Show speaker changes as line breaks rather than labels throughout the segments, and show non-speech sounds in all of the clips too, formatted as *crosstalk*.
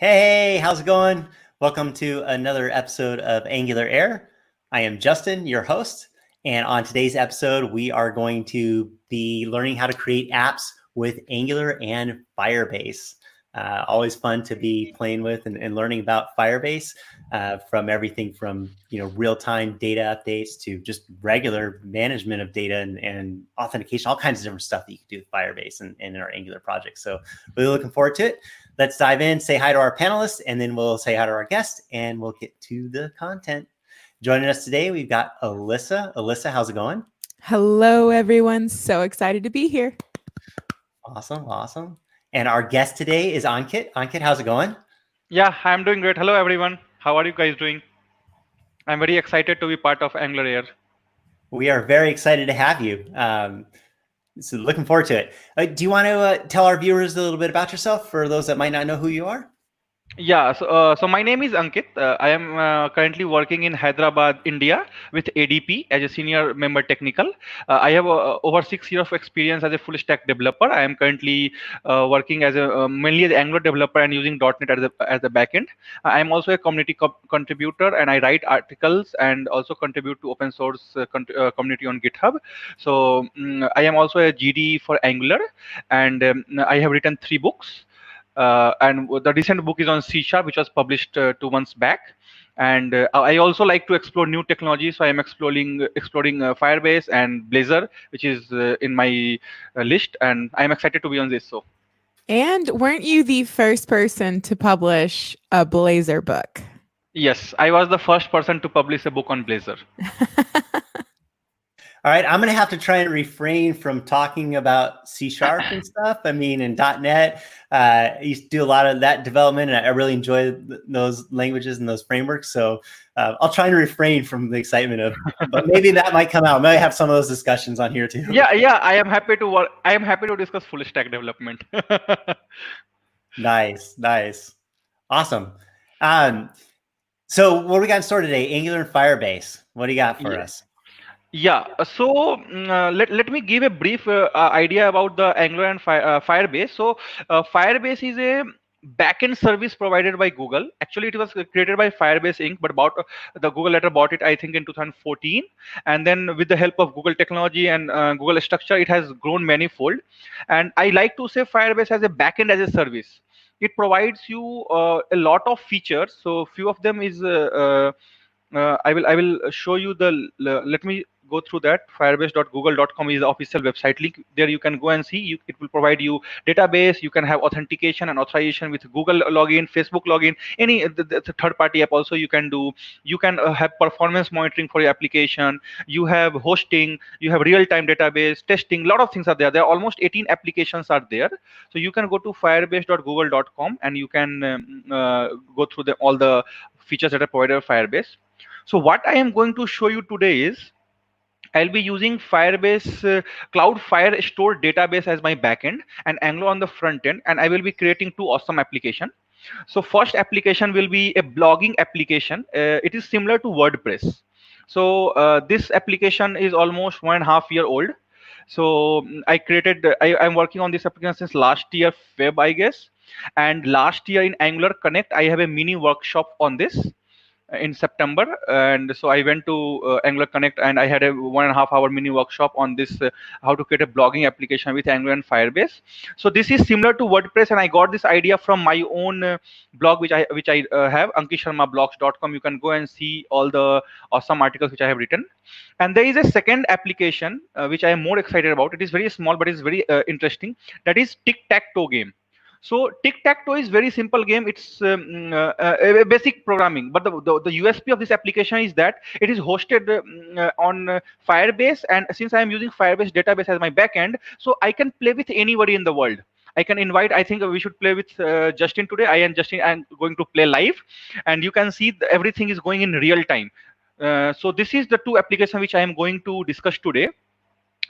Hey, how's it going? Welcome to another episode of Angular Air. I am Justin, your host. And on today's episode, we are going to be learning how to create apps with Angular and Firebase. Uh, always fun to be playing with and, and learning about Firebase uh, from everything from you know real-time data updates to just regular management of data and, and, authentication, all kinds of different stuff that you can do with Firebase and, and in our Angular project. So really looking forward to it. Let's dive in, say hi to our panelists, and then we'll say hi to our guest, and we'll get to the content. Joining us today, we've got Alyssa. Alyssa, how's it going?
Hello, everyone. So excited to be here.
Awesome, awesome. And our guest today is Ankit. Ankit, how's it going?
Yeah, I'm doing great. Hello, everyone. How are you guys doing? I'm very excited to be part of Angular Air.
We are very excited to have you. Um, so looking forward to it. Uh, do you want to uh, tell our viewers a little bit about yourself for those that might not know who you are?
Yeah, so, uh, so my name is Ankit. Uh, I am uh, currently working in Hyderabad, India with ADP as a senior member technical. Uh, I have uh, over six years of experience as a full stack developer. I am currently uh, working as a mainly as an Angular developer and using .NET as the as the backend. I am also a community co contributor and I write articles and also contribute to open source community on GitHub. So um, I am also a GD for Angular and um, I have written three books. Uh, and the recent book is on C Sharp, which was published uh, two months back. And uh, I also like to explore new technologies, so I am exploring exploring Firebase and Blazor, which is in my list, and I am excited to be on this. So.
And weren't you the first person to publish a Blazor book?
Yes, I was the first person to publish a book on Blazor. *laughs*
All right, I'm going to have to try and refrain from talking about C sharp and *laughs* stuff. I mean, in .NET, uh, I used to do a lot of that development, and I really enjoy those languages and those frameworks. So uh, I'll try and refrain from the excitement of, but maybe *laughs* that might come out. Maybe have some of those discussions on here too.
Yeah, yeah, I am happy to work. I am happy to discuss full stack development. *laughs*
nice, nice, awesome. Um, so what we got in store today? Angular and Firebase. What do you got for yeah. us?
Yeah, uh, so mm, uh, let, let me give a brief uh, uh idea about the Angular and Fire, uh, Firebase. So uh, Firebase is a backend service provided by Google. Actually, it was created by Firebase Inc., but bought the Google letter bought it, I think, in 2014. And then with the help of Google technology and Google structure, it has grown manifold. And I like to say Firebase as a backend as a service. It provides you a lot of features. So few of them is uh, I will I will show you the let me go through that. firebase.google.com is the official website link. There you can go and see. You, it will provide you database. You can have authentication and authorization with google login facebook login any the, the third party app also you can do. You can uh, have performance monitoring for your application. You have hosting. You have real-time database testing. A lot of things are there. There are almost 18 applications are there. So you can go to firebase.google.com and you can um, uh, go through the, all the features that are provided by firebase. So what i am going to show you today is I'll be using Firebase uh, Cloud Firestore database as my backend and Angular on the front end, and I will be creating two awesome application. So first application will be a blogging application. Uh, it is similar to WordPress. So uh, this application is almost one and a half year old. So I created, I, I'm working on this application since last year, Feb, I guess. And last year in Angular Connect, I have a mini workshop on this in September, and so I went to uh, Angular Connect and I had a one and a half hour mini workshop on this uh, how to create a blogging application with Angular and Firebase. So this is similar to WordPress, and I got this idea from my own uh, blog, which I which I uh, have ankitsharmablogs.com. You can go and see all the awesome articles which I have written. And there is a second application uh, which I am more excited about. It is very small, but it's very uh, interesting. That is Tic Tac Toe game. So tic-tac-toe is very simple game. It's um, uh, uh, basic programming, but the, the, the USP of this application is that it is hosted uh, on uh, Firebase, and since I am using Firebase database as my backend, so I can play with anybody in the world. I can invite. I think we should play with uh, Justin today. I and Justin I'm going to play live, and you can see everything is going in real time. Uh, so this is the two applications which I am going to discuss today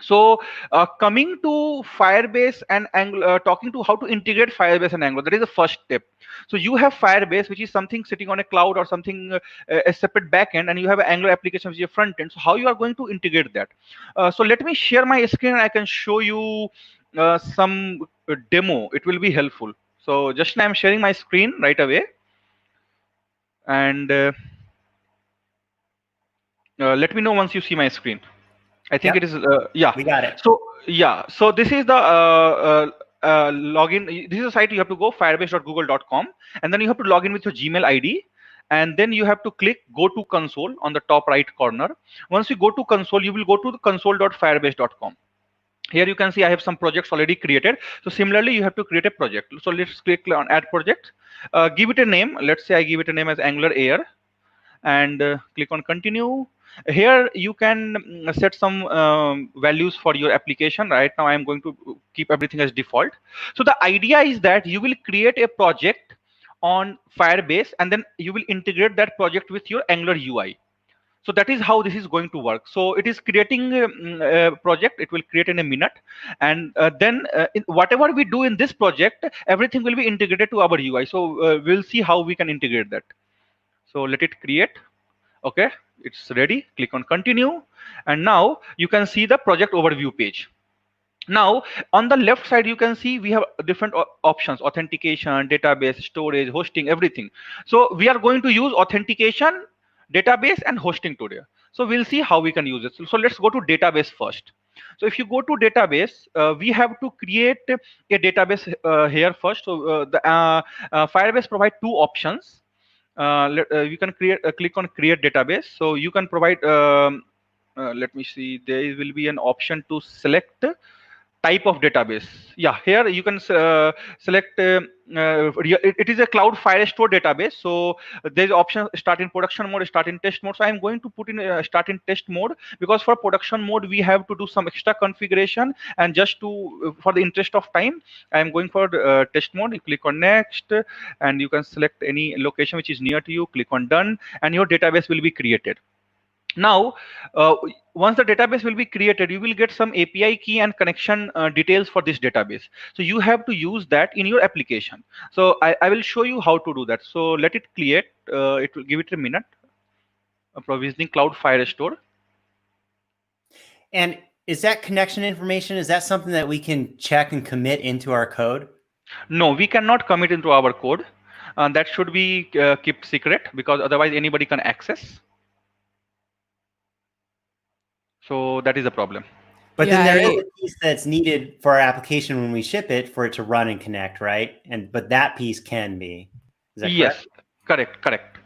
so uh, coming to firebase and angular uh, talking to how to integrate firebase and angular that is the first step. So you have firebase which is something sitting on a cloud or something uh, a separate backend and you have an angular application which is your front end. So how you are going to integrate that? Uh, so let me share my screen i can show you uh, some uh, demo. It will be helpful. So just now I'm sharing my screen right away. And let me know once you see my screen. I think
Yep.
it is, uh, yeah.
We got it.
So yeah, so this is the uh, uh, uh, login. This is a site you have to go firebase.google.com, and then you have to log in with your Gmail ID, and then you have to click go to console on the top right corner. Once you go to console, you will go to the console.firebase.com. Here you can see I have some projects already created. So similarly, you have to create a project. So let's click on add project. Uh, give it a name. Let's say I give it a name as Angular Air, and uh, click on continue here you can mm, set some um, values for your application. Right now i am going to keep everything as default. So the idea is that you will create a project on firebase and then you will integrate that project with your angular ui so that is how this is going to work. So it is creating um, a project. It will create in a minute. And uh, then uh, whatever we do in this project everything will be integrated to our ui so uh, we'll see how we can integrate that. So let it create okay it's ready. Click on continue. And now you can see the project overview page. Now on the left side you can see we have different options authentication database storage hosting everything. So we are going to use authentication database and hosting today. So we'll see how we can use it. So, let's go to database first. So if you go to database uh, we have to create a database uh, here first. So uh, the uh, uh, firebase provide two options let, uh, you can create uh, click on create database. So you can provide um, uh, let me see there will be an option to select type of database. Yeah here you can uh, select uh, uh, it, is a cloud firestore database. So there's option start in production mode start in test mode. So i'm going to put in uh, start in test mode because for production mode we have to do some extra configuration and just to for the interest of time i'm going for uh, test mode. You click on next and you can select any location which is near to you. Click on done and your database will be created now uh, once the database will be created you will get some api key and connection uh, details for this database. So you have to use that in your application. So i, I will show you how to do that. So let it create uh, it will give it a minute. Uh, provisioning cloud firestore
And is that connection information? Is that something that we can check and commit into our code?
no we cannot commit into our code. Uh, that should be uh, kept secret because otherwise anybody can access so that is the problem.
But
Yeah,
then there
I-
is a piece that's needed for our application when we ship it for it to run and connect, right? And but that piece can be. Is that
yes. correct? Correct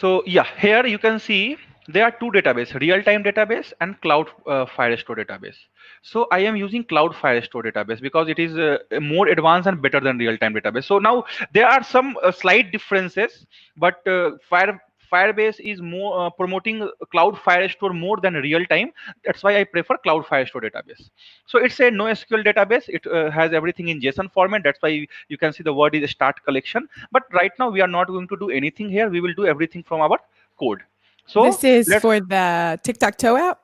so yeah here you can see there are two database real-time database and cloud uh, firestore database. So i am using cloud firestore database because it is uh, more advanced and better than real-time database. So now there are some uh, slight differences but uh, fire firebase is more uh, promoting cloud firestore more than real time that's why i prefer cloud firestore database so it's a NoSQL database. It uh, has everything in JSON format. That's why you can see the word is start collection. But right now we are not going to do anything here. We will do everything from our code. So
this is for the tic tac toe app.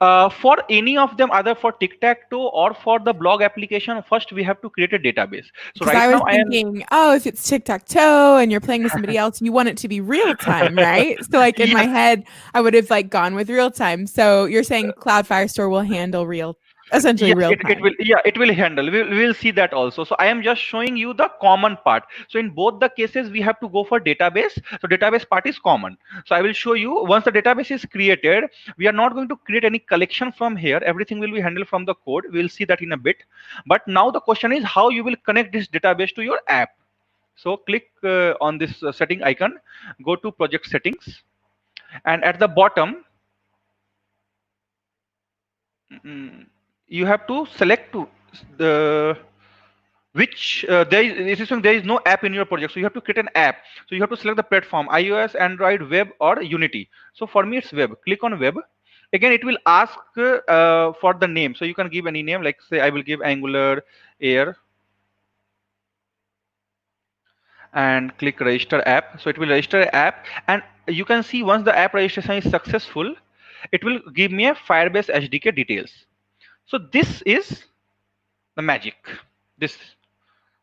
Uh, for any of them, either for tic-tac-toe or for the blog application, first we have to create a database. So right
I was
now I am
thinking, oh, if it's tic tac toe and you're playing with somebody *laughs* else, you want it to be real time, right? So, like in my head, I would have like gone with real time. So you're saying Cloud Firestore will handle real, essentially
Yes,
real
it, it will yeah it will handle. We'll, we'll see that also. So i am just showing you the common part. So in both the cases we have to go for database. So database part is common. So i will show you. Once the database is created we are not going to create any collection from here. Everything will be handled from the code. We'll see that in a bit. But now the question is how you will connect this database to your app. So click uh, on this uh, setting icon. Go to project settings. And at the bottom mm, you have to select to the which uh, there is there is no app in your project so you have to create an app. So you have to select the platform ios android web or unity. So for me it's web. Click on web. Again it will ask uh, for the name. So you can give any name like say i will give angular air and click register app. So it will register app and you can see once the app registration is successful it will give me a firebase SDK details so this is the magic. This.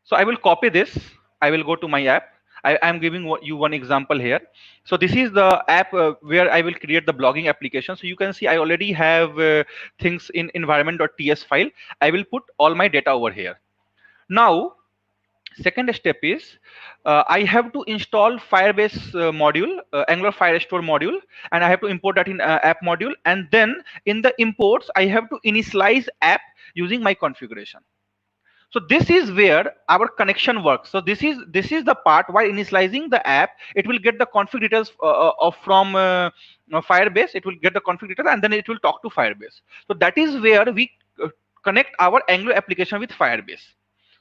So i will copy this. I will go to my app. I am giving you one example here. So this is the app uh, where i will create the blogging application. So you can see i already have uh, things in environment.ts file. I will put all my data over here. Now, second step is uh, I have to install Firebase uh, module, uh, Angular Firestore module, and I have to import that in uh, app module. And then in the imports, I have to initialize app using my configuration. So this is where our connection works. So this is this is the part while initializing the app, it will get the config details uh, uh, of from Firebase. It will get the config details and then it will talk to Firebase. So that is where we connect our Angular application with Firebase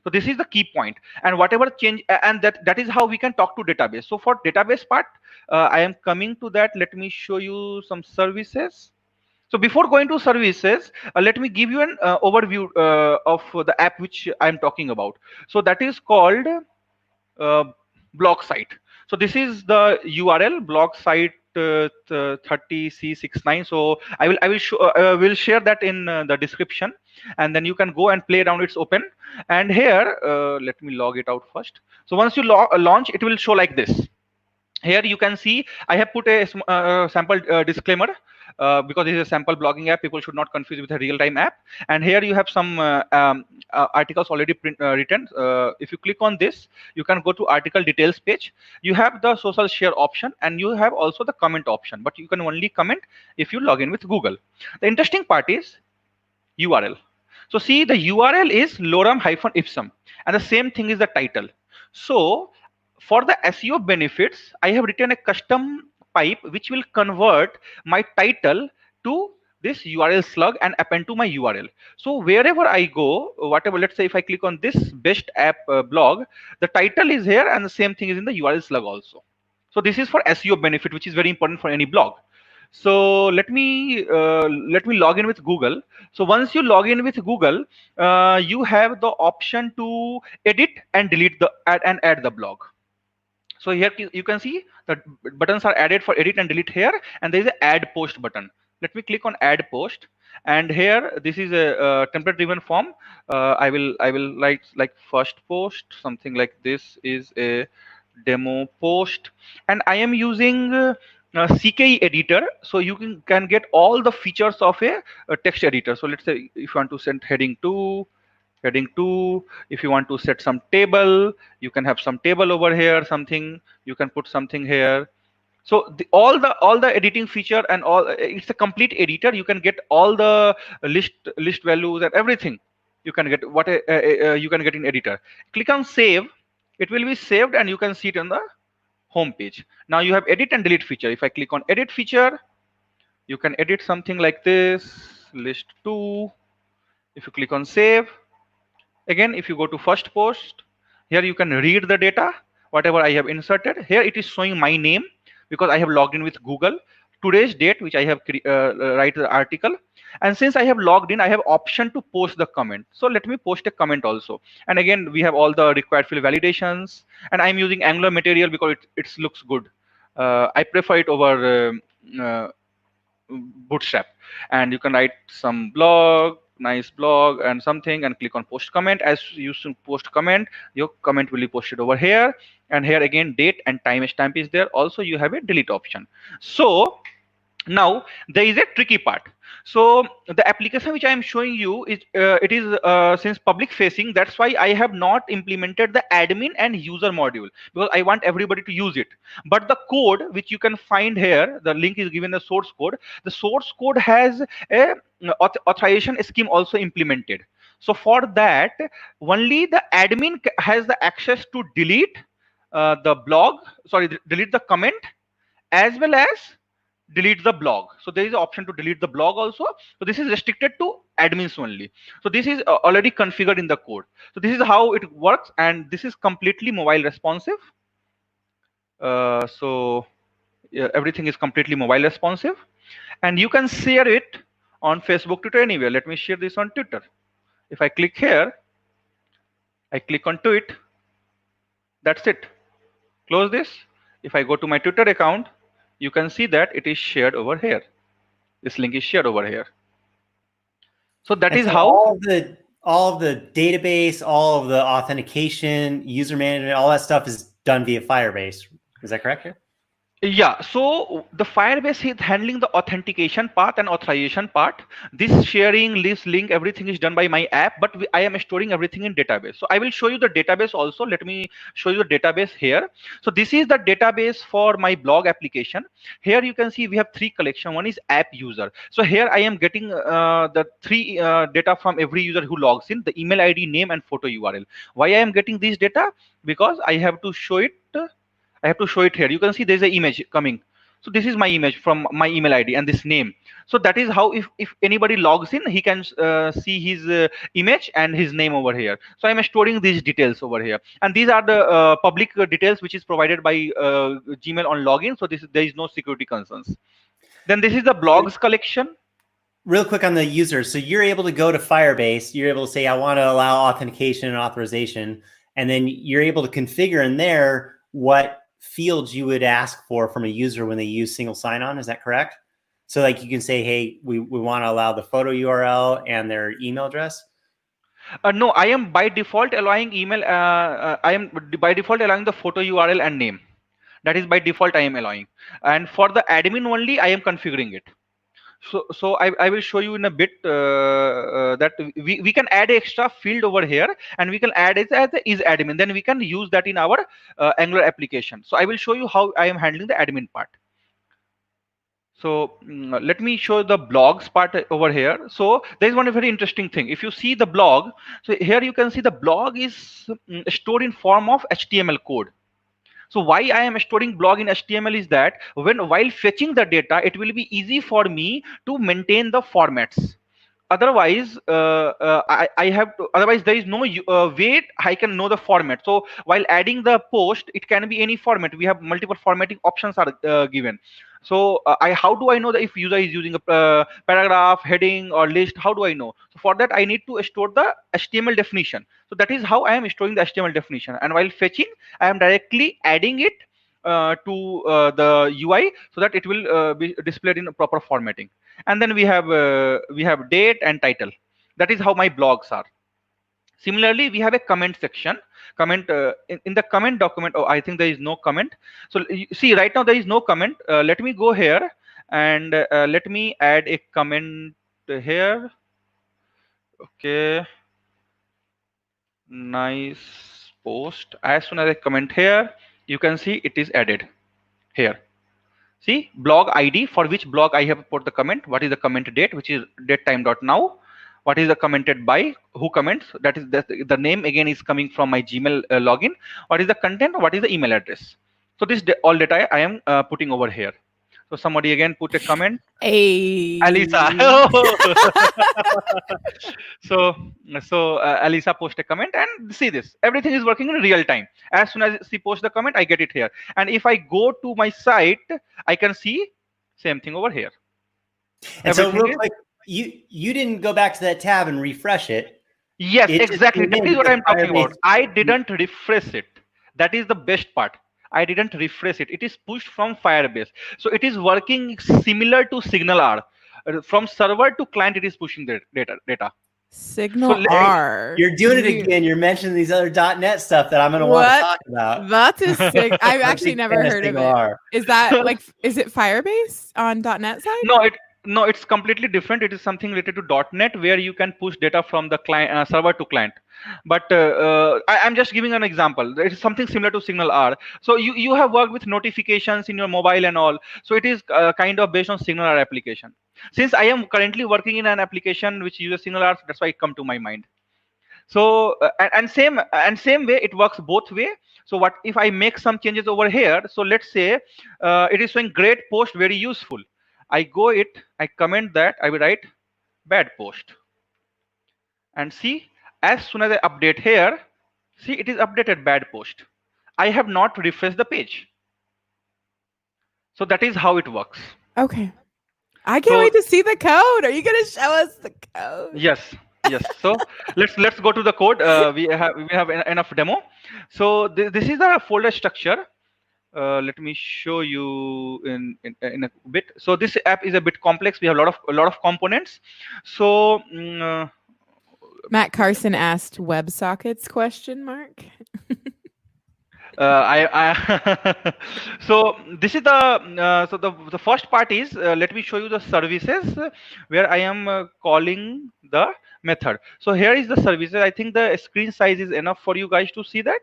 so this is the key point. And whatever change and that that is how we can talk to database. So for database part uh, i am coming to that. Let me show you some services. So before going to services uh, let me give you an uh, overview uh, of the app which i am talking about. So that is called uh, blog site so this is the url blog site uh, 30c69 so i will i will show, uh, will share that in uh, the description and then you can go and play around it's open. And here uh, let me log it out first. So once you uh, launch it will show like this. Here you can see i have put a uh, sample disclaimer uh, because this is a sample blogging app. People should not confuse with a real-time app. And here you have some uh, um, uh, articles already print, uh, written. Uh, if you click on this you can go to article details page. You have the social share option and you have also the comment option but you can only comment if you log in with google. The interesting part is url so see the url is lorem hyphen ipsum and the same thing is the title so for the seo benefits i have written a custom pipe which will convert my title to this URL slug and append to my URL. So wherever I go, whatever, let's say if I click on this best app uh, blog, the title is here and the same thing is in the URL slug also. So this is for SEO benefit, which is very important for any blog. So let me uh, let me log in with Google. So once you log in with Google, uh, you have the option to edit and delete the add and add the blog. So here you can see that buttons are added for edit and delete here, and there is an add post button. Let me click on add post, and here this is a, a template driven form. Uh, I will I will like like first post something like this is a demo post, and I am using. Uh, CKEditor so you can, can get all the features of a, a, text editor. So let's say if you want to send heading 2 heading 2 if you want to set some table you can have some table over here something you can put something here. So the, all the all the editing feature and all it's a complete editor. You can get all the list list values and everything. You can get what uh, uh, you can get in editor. Click on save. It will be saved and you can see it on the home page now you have edit and delete feature if i click on edit feature you can edit something like this list 2 if you click on save Again, if you go to first post, here you can read the data, whatever I have inserted. Here it is showing my name because I have logged in with Google. Today's date, which I have uh, uh, write the article. And since I have logged in, I have option to post the comment. So let me post a comment also. And again, we have all the required field validations. And I'm using Angular material because it, it looks good. Uh, I prefer it over um, uh, Bootstrap. And you can write some blog, nice blog and something and click on post comment. As you post comment your comment will be posted over here. And here again date and time stamp is there. Also you have a delete option. So now there is a tricky part. So the application which i am showing you is uh, it is uh, since public facing that's why i have not implemented the admin and user module because i want everybody to use it. But the code which you can find here the link is given the source code the source code has a auth authorization scheme also implemented. So for that only the admin has the access to delete uh, the blog sorry delete the comment as well as delete the blog. So there is an option to delete the blog also. So this is restricted to admins only. So this is uh, already configured in the code. So this is how it works and this is completely mobile responsive. Uh, so yeah, everything is completely mobile responsive. And you can share it on facebook twitter anywhere. Let me share this on twitter. If i click here i click on tweet that's it. Close this. If i go to my twitter account you can see that it is shared over here. This link is shared over here. So that and is so how
all the all of the database, all of the authentication, user management, all that stuff is done via Firebase. Is that correct here?
Yeah, so the Firebase is handling the authentication part and authorization part. This sharing, this link, everything is done by my app, but I am storing everything in database. So I will show you the database also. Let me show you the database here. So this is the database for my blog application. Here you can see we have three collection. One is app user. So here I am getting uh, the three uh, data from every user who logs in, the email ID, name, and photo URL. Why I am getting this data? Because I have to show it I have to show it here. You can see there's an image coming. So this is my image from my email ID and this name. So that is how if, if anybody logs in, he can uh, see his uh, image and his name over here. So I'm storing these details over here. And these are the uh, public details which is provided by uh, Gmail on login. So this there is no security concerns. Then this is the blogs collection.
Real quick on the users. So you're able to go to Firebase. You're able to say, I want to allow authentication and authorization. And then you're able to configure in there what fields you would ask for from a user when they use single sign-on. Is that correct? So like you can say, hey, we, we want to allow the photo URL and their email address.
Uh, no, I am by default allowing email. Uh, uh, I am by default allowing the photo URL and name. That is by default I am allowing. And for the admin only, I am configuring it so so I, I will show you in a bit uh, uh, that we, we can add extra field over here and we can add it as is admin. Then we can use that in our uh, angular application. So i will show you how i am handling the admin part. So mm, let me show the blogs part over here. So there is one very interesting thing. If you see the blog so here you can see the blog is mm, stored in form of html code so why I am storing blog in HTML is that when while fetching the data, it will be easy for me to maintain the formats. Otherwise, uh, uh, I, I, have to, otherwise there is no uh, way I can know the format. So while adding the post, it can be any format. We have multiple formatting options are uh, given so uh, i how do i know that if user is using a uh, paragraph heading or list how do i know so for that i need to store the html definition so that is how i am storing the html definition and while fetching i am directly adding it to uh, the ui so that it will uh, be displayed in proper formatting. And then we have uh, we have date and title. That is how my blogs are. Similarly we have a comment section. Comment uh, in, in, the comment document oh i think there is no comment. So see right now there is no comment. Uh, let me go here and uh, let me add a comment here. Okay. Nice post. As soon as i comment here you can see it is added here. See blog id for which blog i have put the comment what is the comment date which is date time dot now what is the commented by who comments that is the, the name again is coming from my gmail uh, login what is the content what is the email address. So this all data i am uh, putting over here so somebody again put a comment
hey
alyssa *laughs* so so uh, alyssa post a comment and see this everything is working in real time as soon as she posts the comment i get it here and if i go to my site i can see same thing over here
and everything so real quick you you didn't go back to that tab and refresh it.
Yes, it exactly. That is what I'm talking about. I didn't refresh it. That is the best part. I didn't refresh it. It is pushed from Firebase. So it is working similar to SignalR. Uh, from server to client, it is pushing the data. data.
Signal so, R.
You're doing it again. You're mentioning these other .NET stuff that I'm going to want to talk about.
That is *laughs* sick. I've actually never heard of it. R. Is that *laughs* like, is it Firebase on .NET side?
No, it no it's completely different it is something related to net where you can push data from the client uh, server to client but uh, uh, I, am just giving an example. It is something similar to SignalR. So you you have worked with notifications in your mobile and all. So it is uh, kind of based on SignalR application. Since i am currently working in an application which uses SignalR that's why it come to my mind. So uh, and, and same and same way it works both way. So what if i make some changes over here? So let's say uh, it is showing great post very useful. I go it, I comment that, I will write bad post. And see, as soon as I update here, see it is updated bad post. I have not refreshed the page. So that is how it works.
Okay. I can't so, wait to see the code. Are you going to show us the code?
Yes. yes so *laughs* let's let's go to the code uh, we have we have enough demo so th this is the folder structure uh, let me show you in, in, in a bit so this app is a bit complex we have a lot of a lot of components so mm, uh,
matt carson asked websockets question mark
uh, I, I *laughs* so this is the uh, so the the first part is uh, let me show you the services where I am uh, calling the method. So here is the services. I think the screen size is enough for you guys to see that.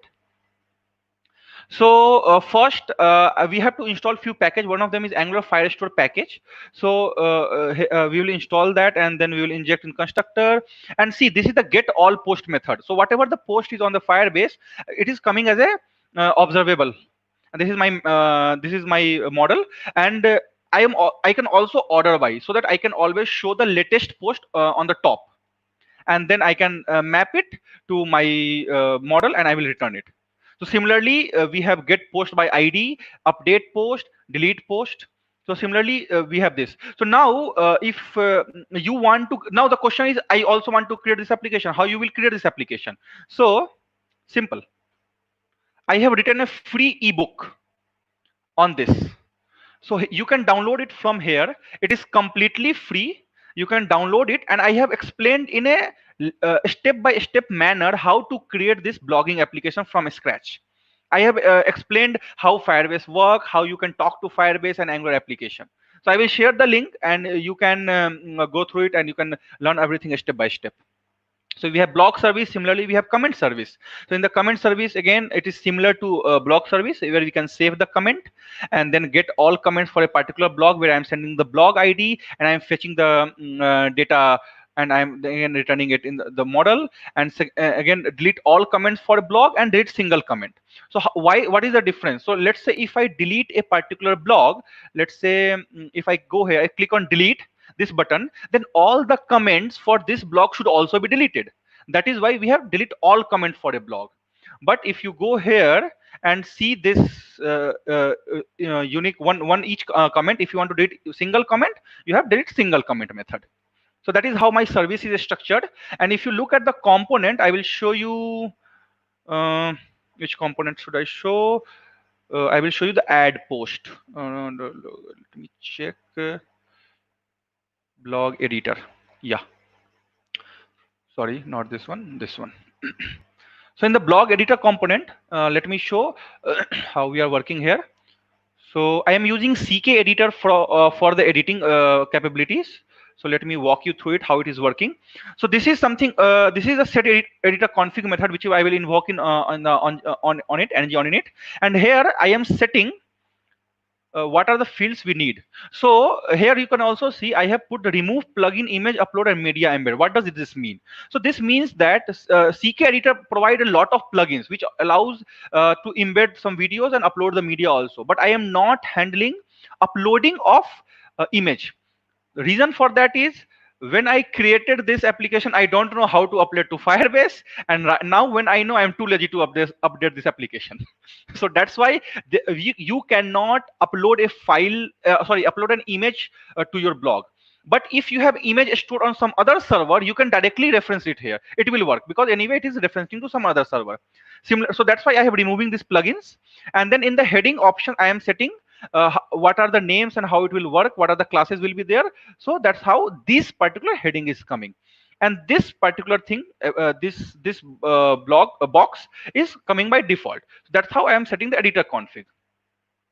So uh, first, uh, we have to install few package. One of them is Angular Firestore package. So uh, uh, uh, we will install that, and then we will inject in constructor. And see, this is the get all post method. So whatever the post is on the Firebase, it is coming as a uh, observable. And this is my this is my model, and I am I can also order by so that I can always show the latest post on the top, and then I can map it to my model, and I will return it. So similarly, uh, we have get post by ID, update post, delete post. So similarly, uh, we have this. So now, uh, if uh, you want to, now the question is, I also want to create this application. How you will create this application? So simple. I have written a free ebook on this. So you can download it from here. It is completely free. You can download it, and I have explained in a uh, step by step manner how to create this blogging application from scratch. I have uh, explained how firebase work how you can talk to firebase and angular application. So i will share the link and you can um, go through it and you can learn everything step by step. So we have blog service similarly we have comment service. So in the comment service again it is similar to uh, blog service where we can save the comment and then get all comments for a particular blog where i'm sending the blog id and i'm fetching the um, uh, data and I'm again returning it in the, the model and again delete all comments for a blog and delete single comment. So why what is the difference? So let's say if I delete a particular blog, let's say mm, if I go here, I click on delete this button, then all the comments for this blog should also be deleted. That is why we have delete all comment for a blog. But if you go here and see this uh, uh, uh, unique one one each uh, comment, if you want to delete single comment, you have delete single comment method. So that is how my service is structured. And if you look at the component, I will show you uh, which component should I show. Uh, I will show you the add post. Uh, let me check. blog editor. Yeah. Sorry, not this one. This one. *clears throat* so in the blog editor component, uh, let me show *clears throat* how we are working here. So I am using CKEditor for uh, for the editing uh, capabilities. So let me walk you through it, how it is working. So this is something, uh, this is a set edit, editor config method, which I will invoke in uh, on, on, uh, on, on it, ngOnInit. And here I am setting uh, what are the fields we need. So here you can also see I have put the remove plugin image upload and media embed. What does this mean? So this means that uh, CKEditor provide a lot of plugins which allows uh, to embed some videos and upload the media also. But I am not handling uploading of uh, image the reason for that is when I created this application, I don't know how to upload to Firebase. And right now when I know I'm too lazy to update, update this application. *laughs* so that's why the, you, you, cannot upload a file, uh, sorry, upload an image uh, to your blog. But if you have image stored on some other server, you can directly reference it here. It will work because anyway, it is referencing to some other server. Similar, so that's why I have removing these plugins. And then in the heading option, I am setting uh, what are the names and how it will work what are the classes will be there. So that's how this particular heading is coming. And this particular thing uh, uh this this uh, block uh, box is coming by default. That's how i am setting the editor config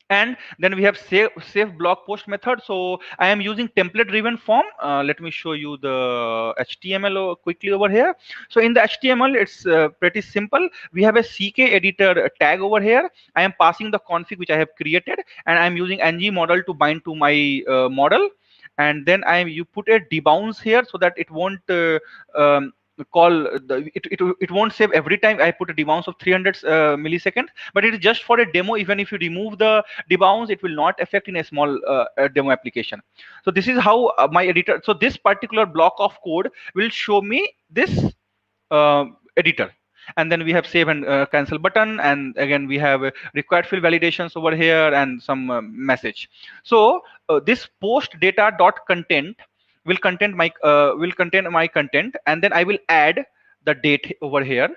and then we have save save blog post method. So i am using template driven form. Uh, let me show you the html quickly over here. So in the html it's uh, pretty simple. We have a ck editor tag over here. I am passing the config which i have created and i'm using ng model to bind to my uh, model. And then i you put a debounce here so that it won't uh, um, call the, it, it, it won't save every time i put a debounce of 300 uh, but it is just for a demo. Even if you remove the debounce it will not affect in a small uh, demo application. So this is how uh, my editor so this particular block of code will show me this uh, editor. And then we have save and uh, cancel button. And again we have required field validations over here and some uh, message. So uh, this post data dot content will contain my uh, will contain my content and then I will add the date over here.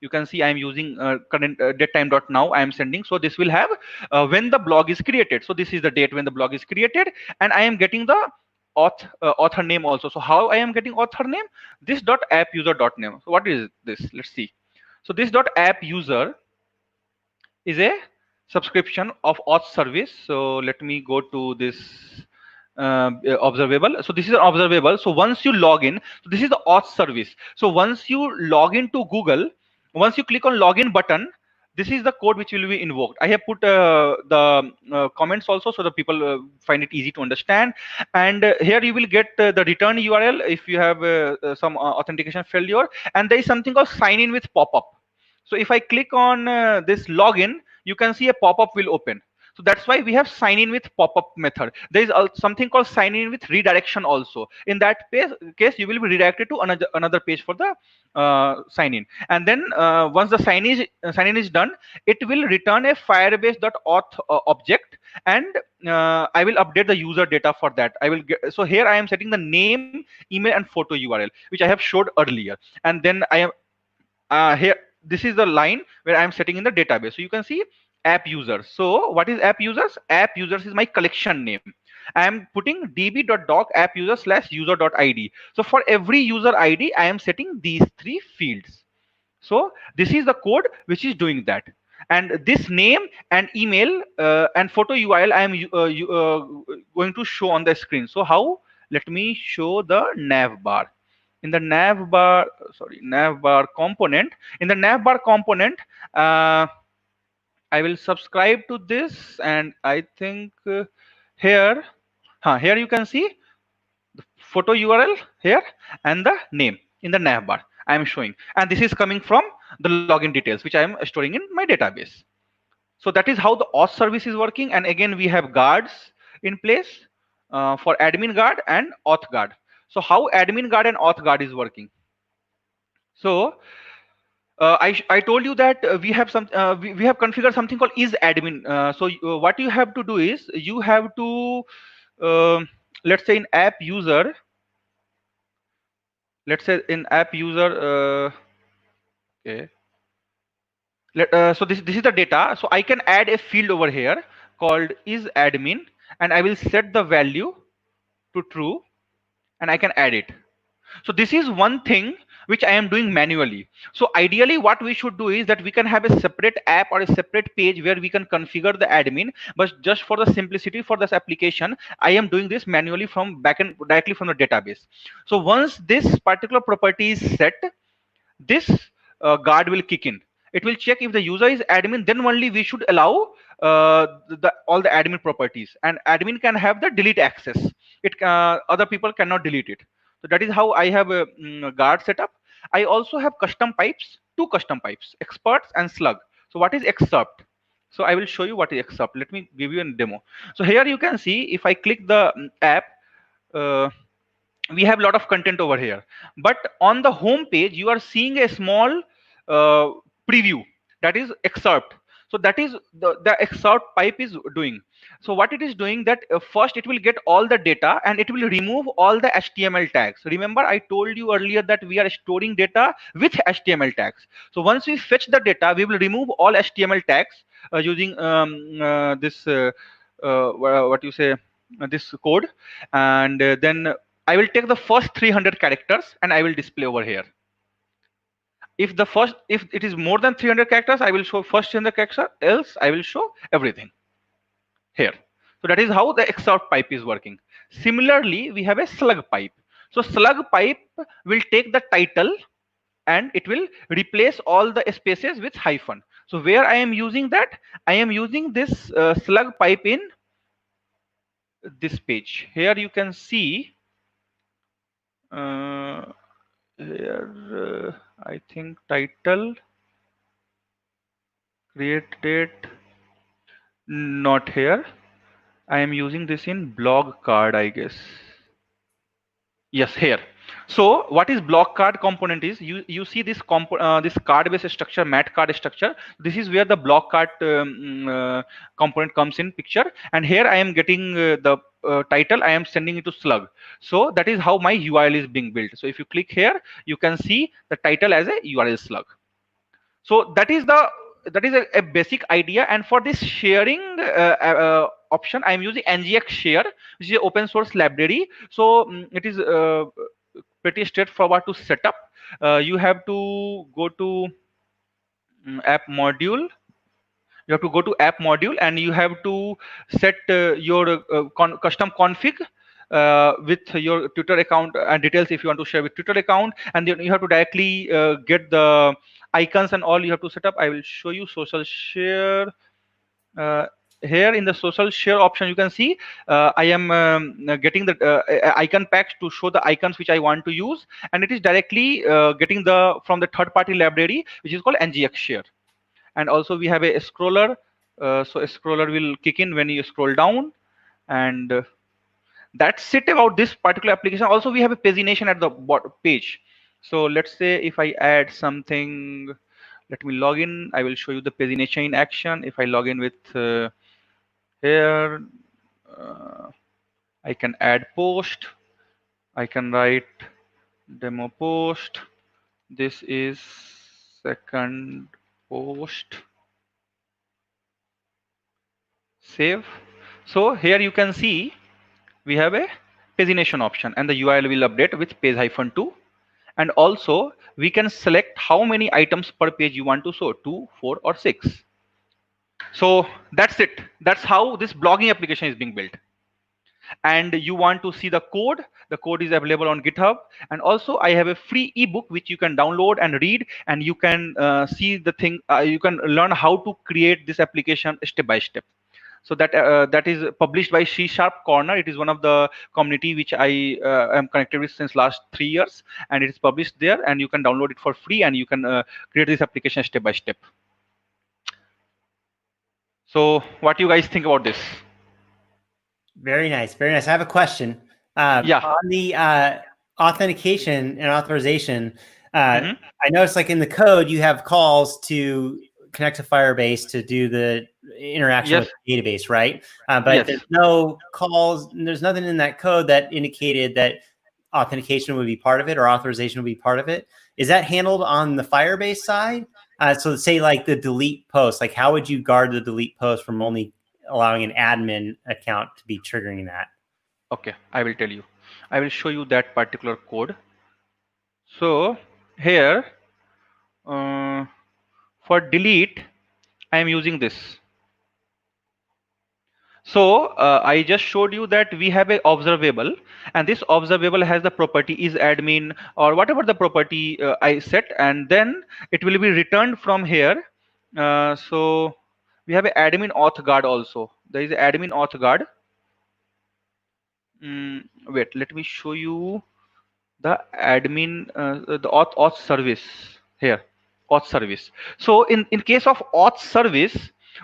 You can see I'm using uh, current uh, date time dot now I am sending. So this will have uh, when the blog is created. So this is the date when the blog is created and I am getting the author, uh, author name also. So how I am getting author name? This dot app user dot name. So what is this? Let's see. So this dot app user is a subscription of auth service. So let me go to this uh, observable. So this is an observable. So once you log in, so this is the auth service. So once you log into Google, once you click on login button, this is the code which will be invoked. I have put uh, the uh, comments also so that people uh, find it easy to understand. And uh, here you will get uh, the return URL if you have some authentication failure. And there is something called sign in with pop-up. So if I click on this login, you can see a pop-up will open. So that's why we have sign in with pop-up method. There is something called sign in with redirection also. In that case, you will be redirected to another, another page for the uh, sign in. And then uh, once the sign, is, uh, sign in is done, it will return a firebase.auth uh, object and uh, I will update the user data for that. I will get, so here I am setting the name, email and photo URL, which I have showed earlier. And then I am uh, here this is the line where I'm setting in the database. So you can see app users. So what is app users? App users is my collection name. I am putting db.doc app user slash user.id. So for every user ID, I am setting these three fields. So this is the code which is doing that. And this name and email uh, and photo URL I am uh, uh, going to show on the screen. So how? Let me show the nav bar in the nav bar sorry nav bar component in the nav bar component uh, i will subscribe to this and i think uh, here huh, here you can see the photo url here and the name in the nav bar i am showing. And this is coming from the login details which i am storing in my database. So that is how the auth service is working. And again we have guards in place uh, for admin guard and auth guard. So how admin guard and auth guard is working? So uh, I, I told you that uh, we have some uh, we, we have configured something called is admin. Uh, so uh, what you have to do is you have to let's say in app user let's say in app user okay Let, so this this is the data so i can add a field over here called is admin and i will set the value to true and I can add it. So this is one thing which I am doing manually. So ideally what we should do is that we can have a separate app or a separate page where we can configure the admin. But just for the simplicity for this application, I am doing this manually from backend directly from the database. So once this particular property is set, this uh, guard will kick in. It will check if the user is admin, then only we should allow uh, the, all the admin properties and admin can have the delete access it uh, other people cannot delete it so that is how i have a um, guard setup i also have custom pipes two custom pipes excerpts and slug. So what is excerpt? So i will show you what is excerpt. Let me give you a demo. So here you can see if i click the mm, app uh, we have a lot of content over here. But on the home page you are seeing a small uh, preview. That is excerpt so that is the the excerpt pipe is doing. So what it is doing that uh, first it will get all the data and it will remove all the html tags. Remember i told you earlier that we are storing data with html tags. So once we fetch the data we will remove all html tags uh, using um, uh, this uh, uh, what you say uh, this code. And then i will take the first 300 characters and i will display over here if the first if it is more than 300 characters i will show first in the character else i will show everything. Here. So that is how the excerpt pipe is working. Similarly we have a slug pipe. So slug pipe will take the title and it will replace all the spaces with hyphen. So where i am using that? I am using this uh, slug pipe in this page. Here you can see uh, here uh, I think title create date not here. I am using this in blog card I guess. Yes here. So what is blog card component is you you see this comp uh, this card based structure mat card structure. This is where the blog card um, uh, component comes in picture. And here i am getting uh, the uh, title i am sending it to slug. So that is how my url is being built. So if you click here you can see the title as a url slug. So that is the that is a, a basic idea. And for this sharing uh, uh, option i am using ngx share which is an open source library. So um, it is pretty straightforward to set up. Uh, you have to go to um, app module you have to go to app module and you have to set uh, your uh, con custom config uh, with your Twitter account and details if you want to share with Twitter account, and then you have to directly uh, get the icons and all you have to set up. I will show you social share. Uh, here in the social share option, you can see uh, I am um, getting the uh, icon packs to show the icons which I want to use, and it is directly getting the from the third-party library which is called ngx share. And also we have a scroller, so a scroller will kick in when you scroll down, and that's it about this particular application. Also we have a pagination at the bottom page. So let's say if i add something let me log in. I will show you the pagination in action. If i log in with uh, here uh, i can add post. I can write demo post. This is second post. Save. So here you can see we have a pagination option and the URL will update with page hyphen 2 and also we can select how many items per page you want to show 2 4 or 6 so that's it. That's how this blogging application is being built and you want to see the code? The code is available on github. And also i have a free ebook which you can download and read and you can uh, see the thing uh, you can learn how to create this application step by step. So that uh, that is published by c sharp corner. It is one of the community which i uh, am connected with since last three years and it is published there and you can download it for free and you can uh, create this application step by step. So what do you guys think about this
very nice very nice i have a question uh,
yeah
on the uh, authentication and authorization uh, mm -hmm. i noticed like in the code you have calls to connect to Firebase to do the interaction yes. with the database, right? Uh, but yes. there's no calls. There's nothing in that code that indicated that authentication would be part of it or authorization would be part of it. Is that handled on the Firebase side? Uh, so say like the delete post, like how would you guard the delete post from only allowing an admin account to be triggering that?
Okay, I will tell you. I will show you that particular code. So here, uh, for delete i am using this so uh, i just showed you that we have a observable and this observable has the property is admin or whatever the property uh, i set and then it will be returned from here uh, so we have an admin auth guard also there is an admin auth guard mm, wait let me show you the admin uh, the auth auth service here auth service. So in, in case of auth service,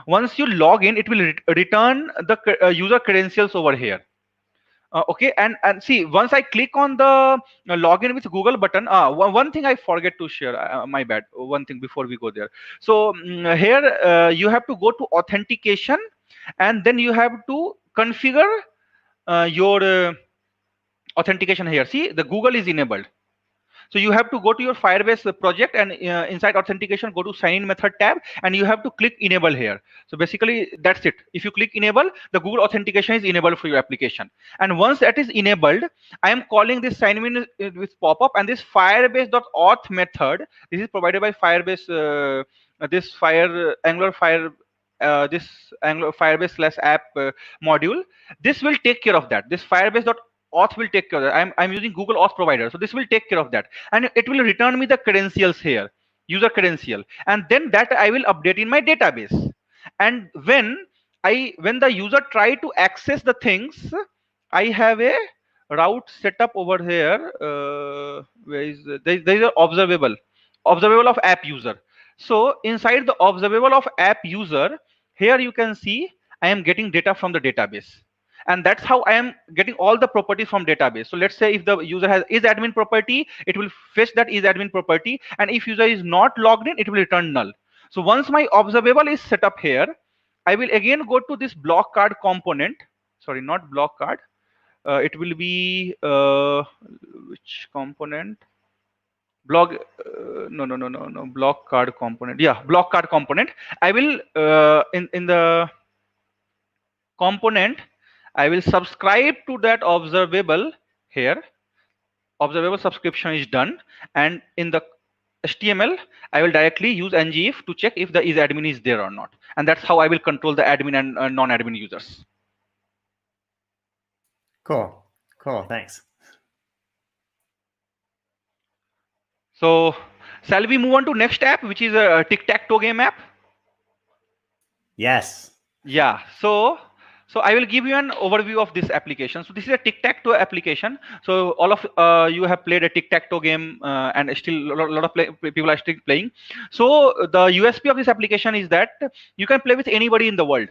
once you log in, it will re return the uh, user credentials over here. Uh, okay, and and see, once I click on the uh, login with Google button, uh, one, one thing I forget to share, uh, my bad, one thing before we go there. So um, here uh, you have to go to authentication and then you have to configure uh, your authentication here. See, the Google is enabled so you have to go to your Firebase project and uh, inside authentication, go to sign in method tab and you have to click enable here. So basically that's it. If you click enable, the Google authentication is enabled for your application. And once that is enabled, I am calling this sign in with pop-up and this firebase.auth method, this is provided by Firebase, uh, this Fire Angular Fire uh, this Angular Firebase slash app uh, module, this will take care of that. This Firebase auth will take care of that. I'm, I'm using Google Auth provider. So this will take care of that. And it will return me the credentials here, user credential. And then that I will update in my database. And when I when the user try to access the things, I have a route set up over here. Uh, where is there, there is an observable, observable of app user. So inside the observable of app user, here you can see I am getting data from the database and that's how i am getting all the properties from database. So let's say if the user has is admin property it will fetch that is admin property. And if user is not logged in it will return null. So once my observable is set up here i will again go to this blog card component. Sorry not blog card. Uh, it will be uh, which component? Blog uh, no no no no no blog card component. Yeah blog card component. I will uh, in in the component I will subscribe to that observable here. Observable subscription is done. And in the HTML, I will directly use ngif to check if the is admin is there or not. And that's how I will control the admin and uh, non-admin users.
Cool. Cool. Thanks.
So shall we move on to next app, which is a tic-tac-toe game app?
Yes.
Yeah. So so I will give you an overview of this application. So this is a tic-tac-toe application. So all of uh, you have played a tic-tac-toe game uh, and still a lot, of play, people are still playing. So the USP of this application is that you can play with anybody in the world.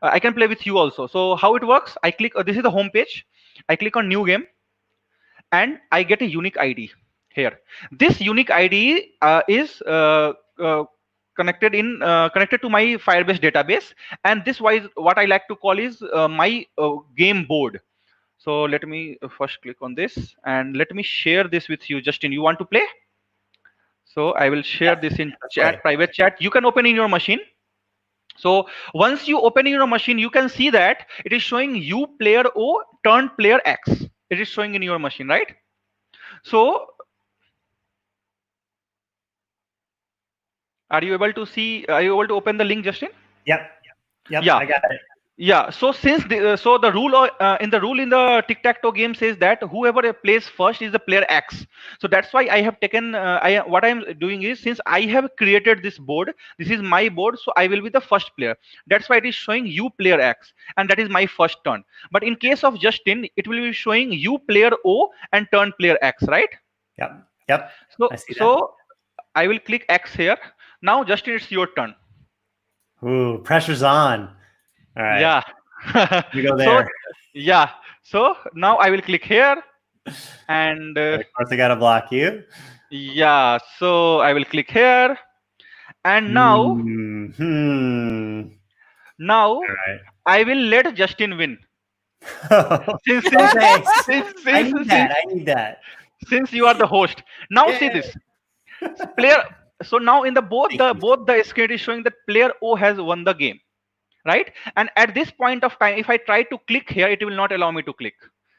Uh, I can play with you also. So how it works, I click, uh, this is the home page. I click on new game and I get a unique ID here. This unique ID uh, is uh, connected in uh, connected to my firebase database. And this wise what i like to call is uh, my uh, game board. So let me first click on this and let me share this with you justin. You want to play? So i will share this in chat
right.
private chat. You can open in your machine. So once you open in your machine you can see that it is showing you player o turn player x. It is showing in your machine right? So Are you able to see? Are you able to open the link, Justin?
Yep. Yep.
Yeah.
I got it.
Yeah. So since the, uh, so the rule uh, in the rule in the tic tac toe game says that whoever plays first is the player X. So that's why I have taken. Uh, I what I am doing is since I have created this board, this is my board, so I will be the first player. That's why it is showing you player X, and that is my first turn. But in case of Justin, it will be showing you player O and turn player X, right?
Yep. Yep.
So
I
so I will click X here. Now, Justin, it's your turn.
Ooh, pressure's on. All right.
Yeah.
We go *laughs*
So,
there.
yeah. So now I will click here, and uh,
of course, I got to block you.
yeah. So I will click here, and now
Hmm.
now
right.
I will let Justin win. *laughs* Since since, since,
I
since,
need that. I need that.
since you are the host. Now see
Yeah.
this player. So now in the both
Thank
the
you.
both the screen is showing that player O has won the game, right? And at this point of time, if I try to click here, it will not allow me to click.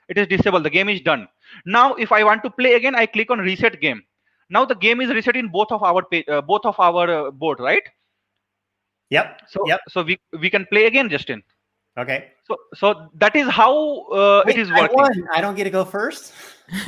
It is disabled. The game is done. Now, if I want to play again, I click on reset game. Now the game is reset in both of our page, uh, both of our uh, board, right?
Yep.
So
Yep.
so we we can play again, Justin.
Okay.
So so that is how uh,
Wait,
it is
I
working.
won. I don't get to go first. *laughs*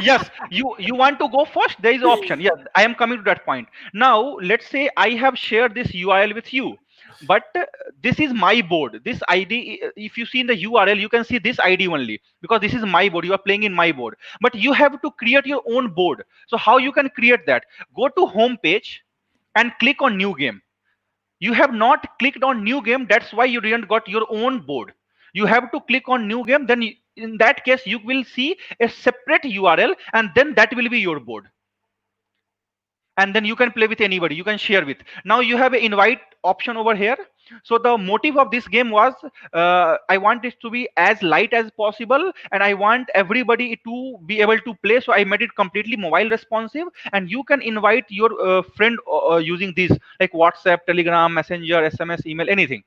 yes you you want to go first? There is an option. Yeah i am coming to that point. Now let's say i have shared this url with you but uh, this is my board. This id if you see in the url you can see this id only because this is my board. You are playing in my board. But you have to create your own board. So how you can create that? Go to home page and click on new game you have not clicked on new game that's why you didn't got your own board. You have to click on new game then in that case you will see a separate url and then that will be your board. And then you can play with anybody you can share with. Now you have an invite option over here so the motive of this game was uh, i want it to be as light as possible and i want everybody to be able to play. So i made it completely mobile responsive and you can invite your uh, friend uh, uh, using these like whatsapp telegram messenger sms email anything.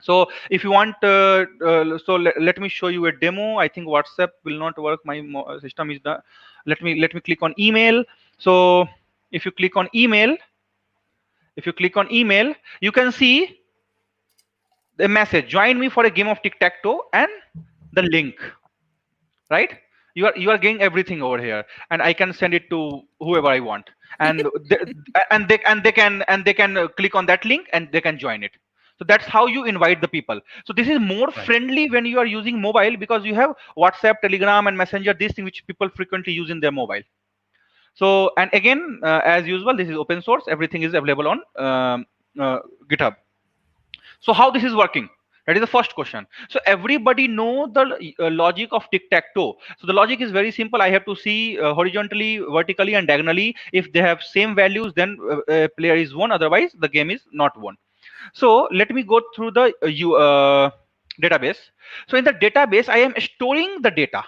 So if you want uh, uh, so le- let me show you a demo. I think whatsapp will not work. My system is the let me let me click on email. So if you click on email if you click on email you can see the message. Join me for a game of tic tac toe and the link. Right? You are you are getting everything over here and i can send it to whoever i want. And *laughs* they, and they and they can and they can uh, click on that link and they can join it. So that's how you invite the people. So this is more
Right.
friendly when you are using mobile because you have whatsapp telegram and messenger these things which people frequently use in their mobile. So and again uh, as usual this is open source. Everything is available on um, uh, github so how this is working? That is the first question. So everybody know the uh, logic of tic tac toe so the logic is very simple. I have to see uh, horizontally vertically and diagonally. If they have same values then uh, uh, player is won otherwise the game is not won. So let me go through the uh, you uh, database. So in the database i am storing the data.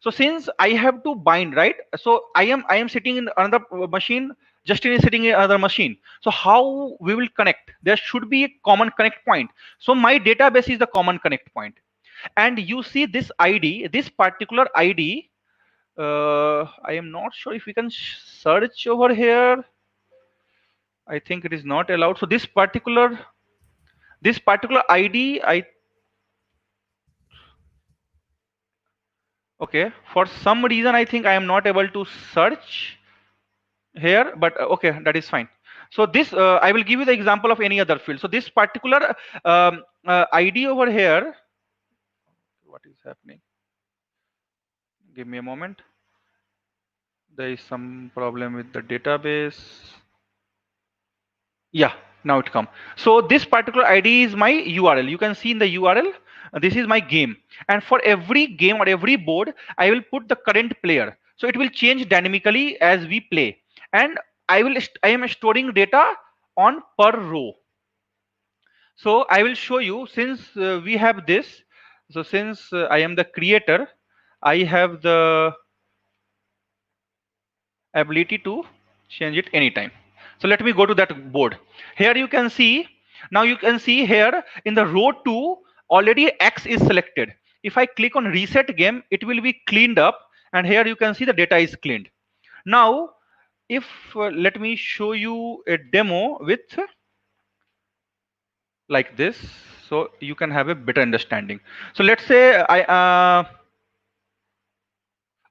So since i have to bind right? So i am i am sitting in another uh, machine sitting in another machine. So how we will connect? There should be a common connect point. So my database is the common connect point. And you see this id this particular id uh, I am not sure if we can search over here. I think it is not allowed. So this particular this particular ID, I okay for some reason I think I am not able to search here, but uh, okay that is fine. So this uh, I will give you the example of any other field. So this particular um, uh, ID over here, what is happening? Give me a moment. There is some problem with the database. Yeah, now it come. So this particular ID is my URL. You can see in the URL, uh, this is my game. And for every game or every board, I will put the current player. So it will change dynamically as we play. And I will I am storing data on per row. So I will show you since uh, we have this. So since uh, I am the creator, I have the ability to change it anytime. So let me go to that board. Here you can see, now you can see here in the row 2, already X is selected. If I click on reset game, it will be cleaned up. And here you can see the data is cleaned. Now, if uh, let me show you a demo with like this, so you can have a better understanding. So let's say I, uh,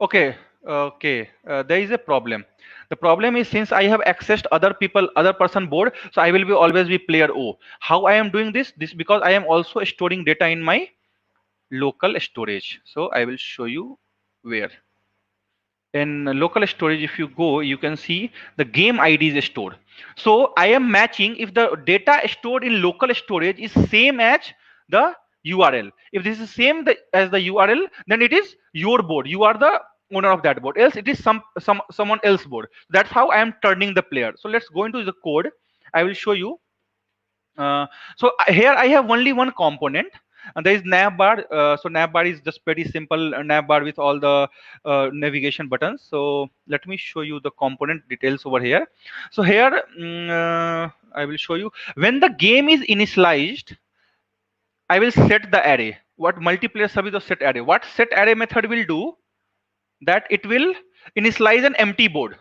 okay, okay, uh, there is a problem. The problem is since i have accessed other people other person board so i will be always be player o. How i am doing this? This because i am also storing data in my local storage. So i will show you where in local storage if you go you can see the game id is stored. So i am matching if the data stored in local storage is same as the url if this is same as the url then it is your board. You are the owner of that board. Else it is some some someone else board. That's how i am turning the player. So let's go into the code. I will show you. Uh, so here i have only one component and there is navbar uh, so navbar is just pretty simple uh, navbar with all the uh, navigation buttons. So let me show you the component details over here. So here um, i will show you. When the game is initialized i will set the array. What multiplayer service of set array? What set array method will do? That it will initialize an empty board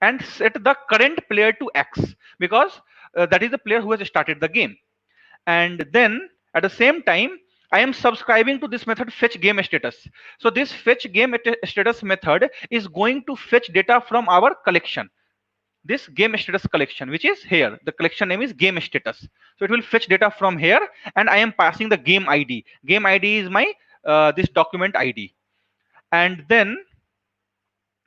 and set the current player to x because uh, that is the player who has started the game. And then at the same time I am subscribing to this method fetch game status. So this fetch game status method is going to fetch data from our collection. This game status collection, which is here. The collection name is game status. So it will fetch data from here and I am passing the game ID. Game ID is my uh, this document ID. And then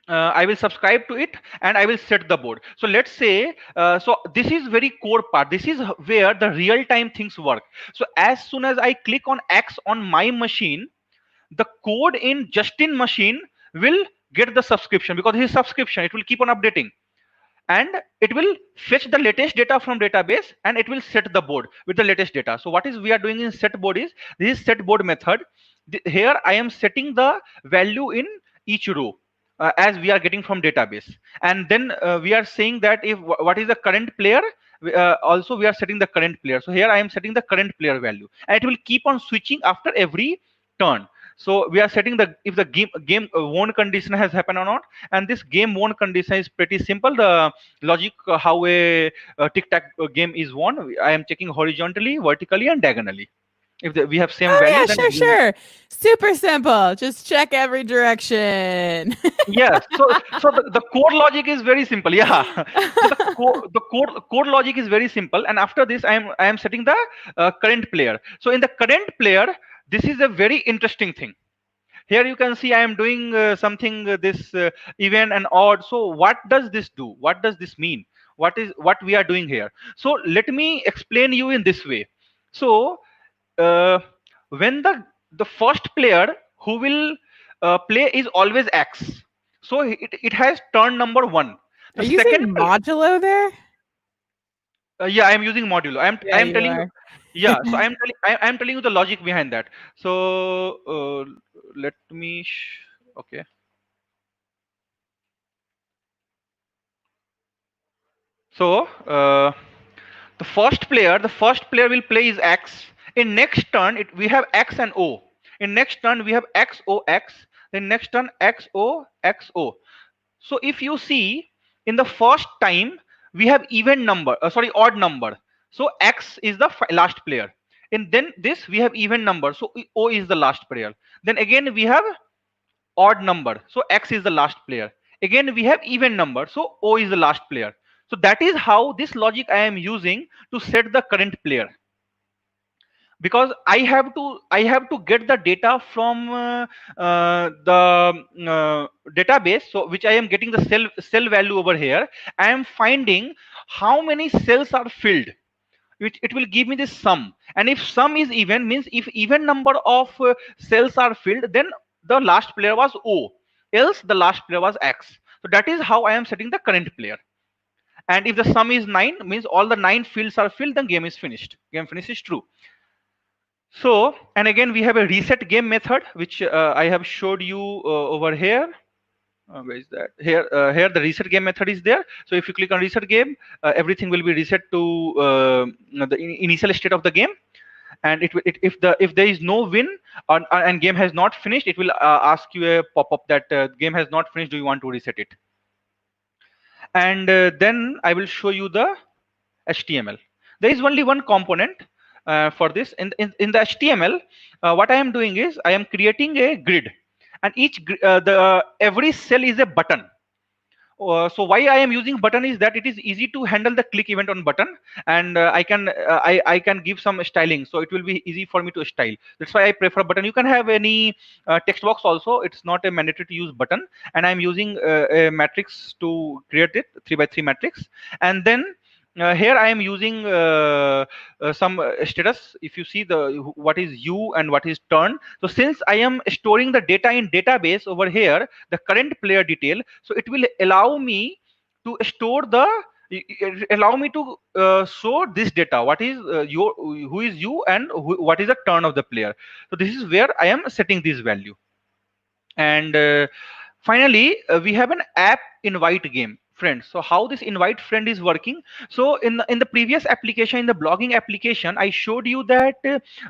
uh, I will subscribe to it and I will set the board. So let's say, uh, so this is very core part. This is where the real time things work. So as soon as I click on X on my machine, the code in Justin machine will get the subscription because his subscription, it will keep on updating and it will fetch the latest data from database and it will set the board with the latest data. So what is we are doing in set board is this is set board method. Here I am setting the value in each row uh, as we are getting from database. And then uh, we are saying that if what is the current player uh, also we are setting the current player. So here i am setting the current player value. And it will keep on switching after every turn. So we are setting the if the game game uh, won condition has happened or not. And this game won condition is pretty simple. The logic uh, how a, a tic tac uh, game is won. I am checking horizontally vertically and diagonally if the, we have same
oh,
value
yeah sure sure. Super simple. Just check every direction. *laughs*
Yeah so so the, the core logic is very simple yeah. So the *laughs* core the core core logic is very simple and after this i am i am setting the uh, current player. So in the current player this is a very interesting thing. Here you can see i am doing uh, something uh, this uh, even and odd. So what does this do? What does this mean? What is what we are doing here? So let me explain you in this way. So uh, when the the first player who will uh, play is always x. So it, it has turn number one.
The Are you second modulo there?
Uh, yeah i am using modulo. I am yeah, i am telling are. you *laughs* yeah so i am *laughs* telling I, am telling you the logic behind that. So uh, let me okay. So uh, the first player the first player will play is x in next turn it, we have x and o. In next turn we have x o x. Then next turn xo xo so if you see in the first time we have even number uh, sorry odd number. So x is the last player. And then this we have even number. So o is the last player. Then again we have odd number. So x is the last player. Again we have even number. So o is the last player. So that is how this logic i am using to set the current player because i have to i have to get the data from uh, uh, the uh, database so which i am getting the cell cell value over here. I am finding how many cells are filled it, it will give me this sum. And if sum is even means if even number of uh, cells are filled then the last player was o. Else the last player was x. So that is how i am setting the current player. And if the sum is 9 means all the nine fields are filled then game is finished. Game finish is true so, and again, we have a reset game method, which uh, I have showed you uh, over here. Uh, where is that? Here, uh, here the reset game method is there. So if you click on reset game, uh, everything will be reset to uh, the in initial state of the game. And it, it, if the if there is no win and game has not finished, it will ask you a pop-up that game has not finished. Do you want to reset it? And then I will show you the HTML. There is only one component uh, for this. In, in, in the html uh, what i am doing is i am creating a grid. And each uh, the every cell is a button. Uh, so why i am using button is that it is easy to handle the click event on button. And uh, i can uh, I, I can give some styling. So it will be easy for me to style. That's why i prefer button. You can have any text box also. It's not a mandatory to use button. And i'm using a matrix to create it three by three matrix. And then uh, here I am using uh, uh, some uh, status. If you see the what is U and what is turn. So since I am storing the data in database over here, the current player detail, so it will allow me to store the allow me to uh, show this data what is uh, your who is you and who, what is the turn of the player so this is where i am setting this value and finally we have an app invite game friends so how this invite friend is working? So in the, in the previous application in the blogging application i showed you that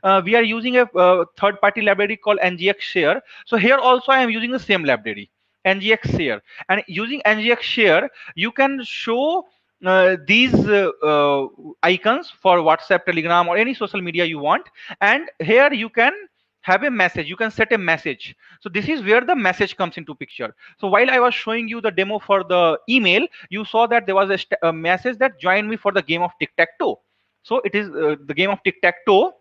uh, we are using a uh, third party library called ngx share. So here also i am using the same library ngx share. And using ngx share you can show uh, these uh, uh, icons for whatsapp telegram or any social media you want. And here you can have a message you can set a message. So this is where the message comes into picture. So while i was showing you the demo for the email you saw that there was a, a message that joined me for the game of tic-tac-toe. So it is uh, the game of tic-tac-toe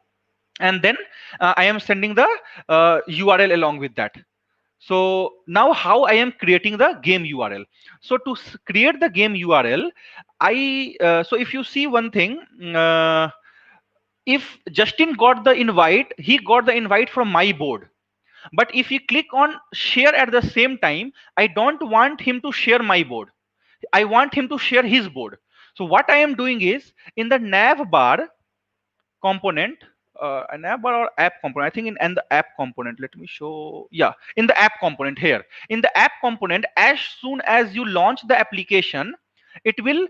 and then uh, i am sending the uh, url along with that. So now how i am creating the game url so to create the game url i uh, so if you see one thing uh, if Justin got the invite, he got the invite from my board. But if he click on share at the same time, I don't want him to share my board. I want him to share his board. So what I am doing is in the nav bar component, uh, a nav bar or app component, I think in, in the app component, let me show, yeah, in the app component here. In the app component, as soon as you launch the application, it will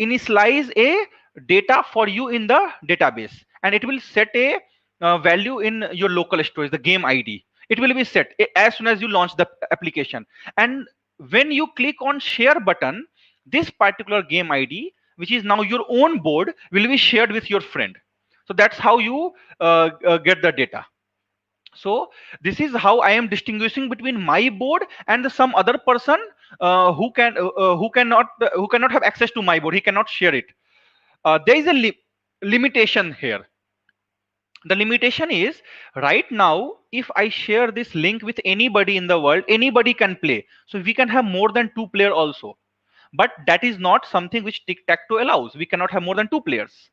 initialize a data for you in the database. And it will set a uh, value in your local storage the game id it will be set as soon as you launch the application. And when you click on share button this particular game id which is now your own board will be shared with your friend. So that's how you uh, uh, get the data. So this is how i am distinguishing between my board and some other person uh, who can uh, uh, who cannot who cannot have access to my board. He cannot share it there is a li limitation here. The limitation is right now if i share this link with anybody in the world anybody can play. So we can have more than two player also. But that is not something which tic-tac-toe allows. We cannot have more than two players.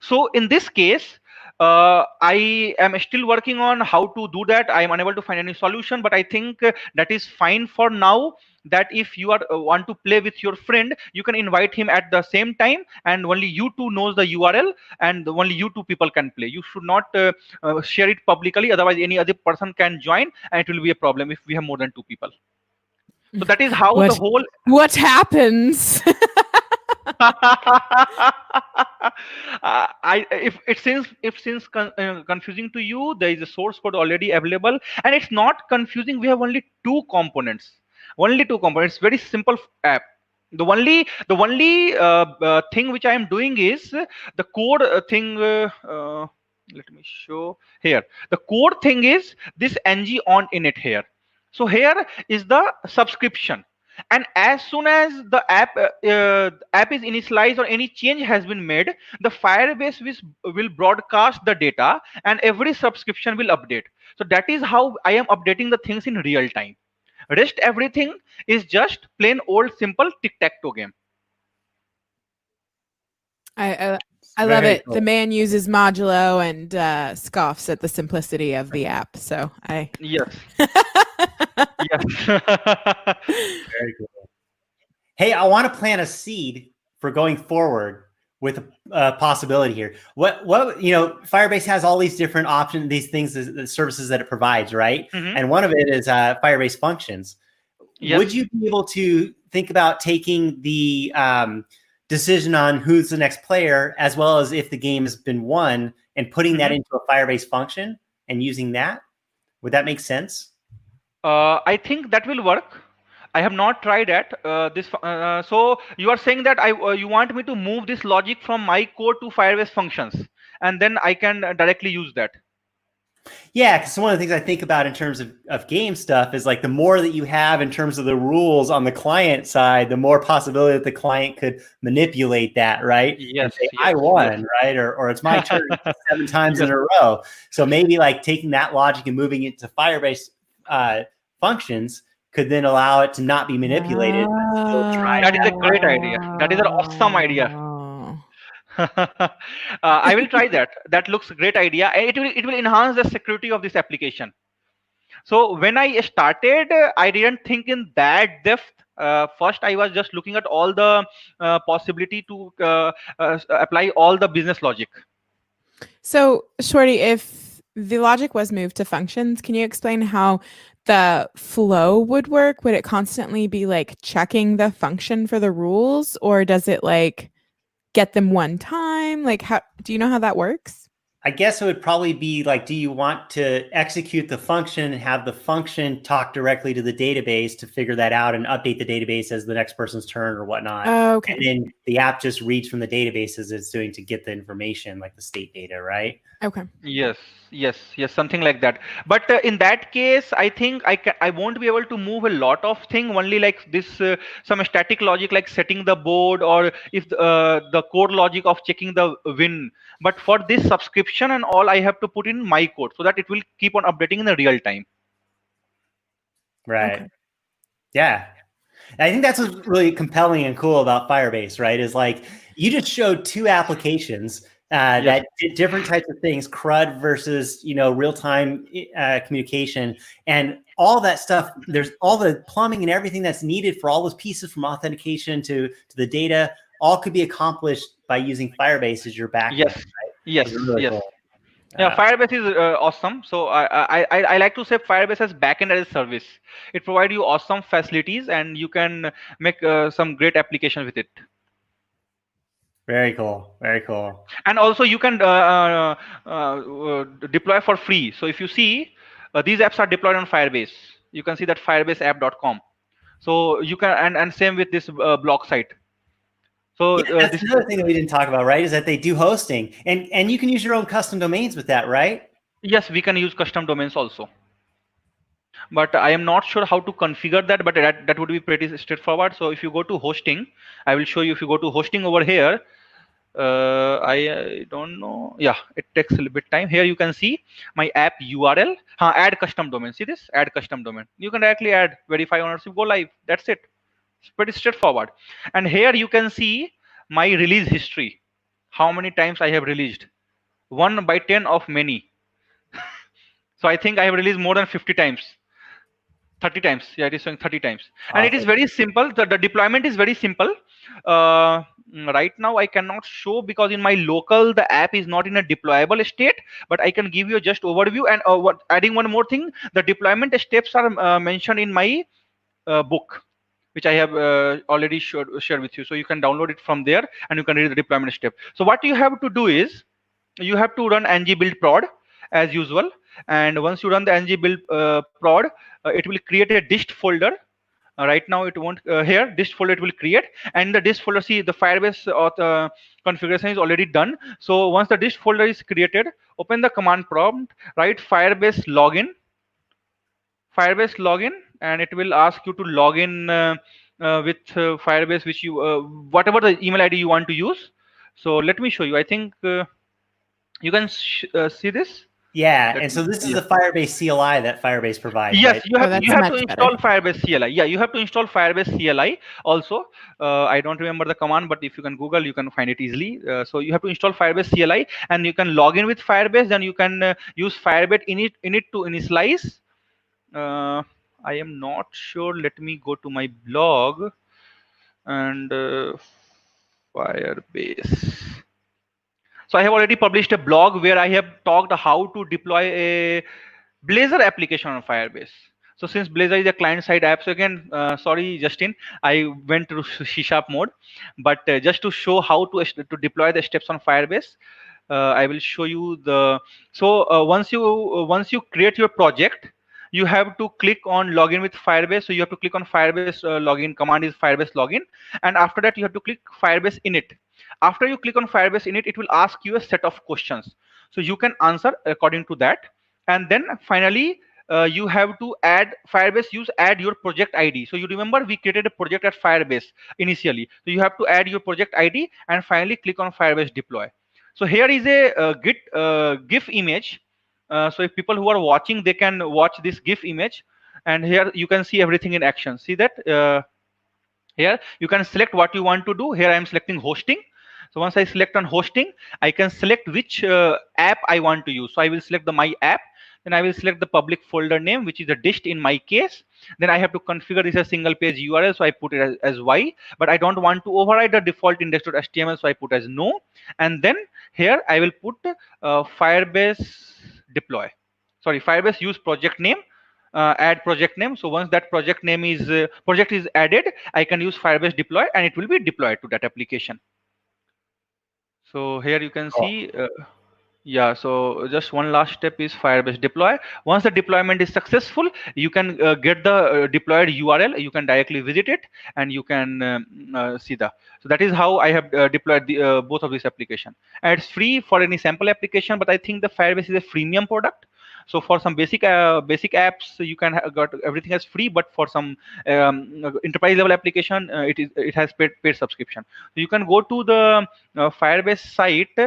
So in this case uh, i am still working on how to do that. I am unable to find any solution but i think uh, that is fine for now that if you are uh, want to play with your friend you can invite him at the same time and only you two knows the url and only you two people can play. You should not uh, uh, share it publicly otherwise any other person can join and it will be a problem if we have more than two people. So that is how
what,
the whole
what happens? *laughs*
Uh, I if it seems if seems con- uh, confusing to you, there is a source code already available, and it's not confusing. We have only two components, only two components. Very simple app. The only the only uh, uh, thing which I am doing is the code uh, thing. Uh, let me show here. The code thing is this ngOnInit here. So here is the subscription and as soon as the app uh, app is initialized or any change has been made the firebase will broadcast the data and every subscription will update so that is how i am updating the things in real time rest everything is just plain old simple tic-tac-toe game
I I, I love it. Cool. The man uses modulo and uh, scoffs at the simplicity of the app. So I
yes. *laughs* *laughs*
Very cool. Hey, I want to plant a seed for going forward with a, a, possibility here. What what you know, Firebase has all these different options, these things, the services that it provides, right? Mm-hmm. And one of it is uh, Firebase functions. Yep. Would you be able to think about taking the um, decision on who's the next player, as well as if the game has been won, and putting mm-hmm. that into a Firebase function and using that? Would that make sense?
Uh, I think that will work. I have not tried that. Uh, this uh, so you are saying that I uh, you want me to move this logic from my code to Firebase functions, and then I can directly use that.
Yeah, because one of the things I think about in terms of, of game stuff is like the more that you have in terms of the rules on the client side, the more possibility that the client could manipulate that, right?
Yes.
Say,
yes
I won, yes. right? Or, or it's my *laughs* turn seven times yes. in a row. So maybe like taking that logic and moving it to Firebase uh, functions could then allow it to not be manipulated.
That is a great idea. That is an awesome idea. *laughs* uh, I will try that. That looks a great idea. It will it will enhance the security of this application. So when I started, I didn't think in that depth. Uh, first, I was just looking at all the uh, possibility to uh, uh, apply all the business logic.
So, Shorty, if the logic was moved to functions, can you explain how the flow would work? Would it constantly be like checking the function for the rules, or does it like get them one time? Like, how do you know how that works?
I guess it would probably be like, do you want to execute the function and have the function talk directly to the database to figure that out and update the database as the next person's turn or whatnot?
Oh, okay.
And then the app just reads from the database as it's doing to get the information, like the state data, right?
Okay.
Yes, yes, yes, something like that. But uh, in that case, I think I can I won't be able to move a lot of thing. Only like this, uh, some static logic like setting the board or if uh, the code logic of checking the win. But for this subscription and all, I have to put in my code so that it will keep on updating in the real time.
Right. Okay. Yeah. I think that's what's really compelling and cool about Firebase, right? Is like you just showed two applications uh, yes. that did different types of things, CRUD versus you know real time uh, communication, and all that stuff. There's all the plumbing and everything that's needed for all those pieces from authentication to to the data. All could be accomplished by using Firebase as your backend.
Yes, right? yes, really yes. Cool. Yeah, uh, Firebase is uh, awesome. So I, I I like to say Firebase has backend as a service. It provides you awesome facilities, and you can make uh, some great applications with it.
Very cool. Very cool.
And also, you can uh, uh, uh, deploy for free. So if you see, uh, these apps are deployed on Firebase. You can see that firebaseapp.com. So you can, and, and same with this uh, blog site. So
yeah, uh, that's another thing that we didn't talk about, right? Is that they do hosting, and and you can use your own custom domains with that, right?
Yes, we can use custom domains also but I am not sure how to configure that, but that, that would be pretty straightforward. So if you go to hosting, I will show you if you go to hosting over here, uh, I, I, don't know. Yeah, it takes a little bit time. Here you can see my app URL. Huh, add custom domain. See this? Add custom domain. You can directly add verify ownership, go live. That's it. It's pretty straightforward. And here you can see my release history. How many times I have released? One by 10 of many. *laughs* so I think I have released more than 50 times. 30 times yeah it is showing 30 times and okay. it is very simple the, the deployment is very simple uh, right now i cannot show because in my local the app is not in a deployable state but i can give you just overview and uh, what adding one more thing the deployment steps are uh, mentioned in my uh, book which I have uh, already shared, shared with you. So you can download it from there and you can read the deployment step. So what you have to do is you have to run ng build prod as usual. And once you run the ng build uh, prod, uh, it will create a dist folder. Uh, right now it won't uh, here dist folder it will create. And the dist folder see the firebase auth, configuration is already done. So once the dist folder is created open the command prompt write firebase login. Firebase login and it will ask you to log in uh, uh, with uh, firebase which you whatever the email id you want to use. So let me show you. I think you can see this
yeah, and so this is the Firebase CLI that Firebase provides.
Yes,
right?
you have oh, you have to install better. Firebase CLI. Yeah, you have to install Firebase CLI also. Uh, I don't remember the command, but if you can Google, you can find it easily. Uh, so you have to install Firebase CLI, and you can log in with Firebase. Then you can uh, use Firebase init init to initialize. Uh, I am not sure. Let me go to my blog and uh, Firebase. So I have already published a blog where I have talked how to deploy a Blazor application on Firebase. So since Blazor is a client-side app, so again, uh, sorry, Justin, I went to C Sharp mode, but uh, just to show how to to deploy the steps on Firebase, uh, I will show you the. So uh, once you uh, once you create your project, you have to click on login with Firebase. So you have to click on Firebase uh, login. Command is Firebase login, and after that you have to click Firebase init after you click on Firebase init, it will ask you a set of questions. So you can answer according to that. And then finally, uh, you have to add Firebase use add your project ID. So you remember we created a project at Firebase initially. So you have to add your project ID and finally click on Firebase deploy. So here is a, a Git uh, GIF image. Uh, so if people who are watching, they can watch this GIF image. And here you can see everything in action. See that? Uh, here you can select what you want to do. Here I am selecting hosting. So once I select on hosting, I can select which uh, app I want to use. So I will select the my app. Then I will select the public folder name, which is a dist in my case. Then I have to configure this as single page URL. So I put it as, as Y, but I don't want to override the default index.html. So I put as no. And then here I will put uh, Firebase deploy. Sorry, Firebase use project name. Uh, add project name. So once that project name is uh, project is added, I can use Firebase deploy and it will be deployed to that application. So here you can see, uh, yeah, so just one last step is Firebase deploy. Once the deployment is successful, you can uh, get the uh, deployed URL. You can directly visit it and you can um, uh, see the. So that is how I have uh, deployed the, uh, both of these application. And it's free for any sample application, but I think the Firebase is a freemium product so for some basic uh, basic apps you can got everything as free but for some um, enterprise level application uh, it is it has paid paid subscription so you can go to the uh, firebase site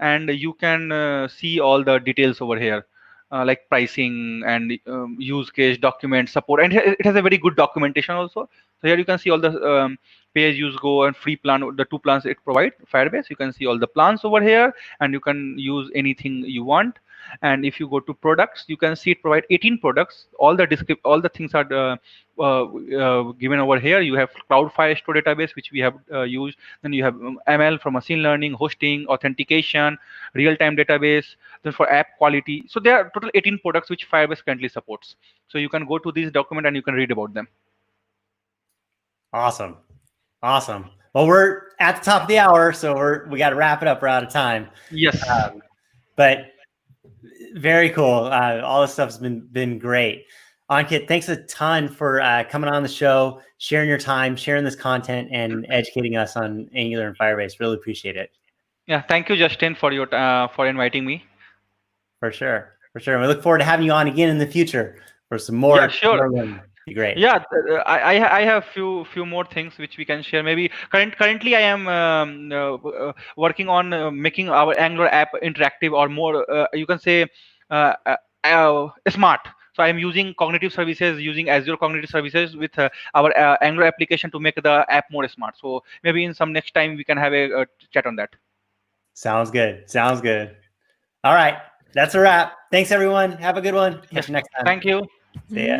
and you can uh, see all the details over here uh, like pricing and um, use case document support and it has a very good documentation also. So here you can see all the um, pay use go and free plan the two plans it provide firebase. You can see all the plans over here and you can use anything you want and if you go to products you can see it provide 18 products. All the descript all the things are uh, uh, uh, given over here. You have cloud firestore database which we have uh, used. Then you have ml um, for machine learning hosting authentication real-time database. Then for app quality. So there are total 18 products which firebase currently supports. So you can go to this document and you can read about them.
Awesome. Awesome. Well we're at the top of the hour so we're we got to wrap it up. We're out of time.
Yes. Um,
but very cool. Uh, all this stuff's been been great. Ankit, thanks a ton for uh, coming on the show, sharing your time, sharing this content, and educating us on Angular and Firebase. Really appreciate it.
Yeah, thank you, Justin, for your uh, for inviting me.
For sure, for sure. And we look forward to having you on again in the future for some more.
Yeah, sure.
More be great.
Yeah, uh, I I have few few more things which we can share. Maybe current currently I am um, uh, uh, working on uh, making our Angular app interactive or more. Uh, you can say uh, smart. So I am using cognitive services, using Azure cognitive services with our Angular application to make the app more smart. So maybe in some next time we can have a, a chat on that.
Sounds good. Sounds good. All right. That's a wrap. Thanks, everyone. Have a good one. Catch you next time.
Thank you.
See ya.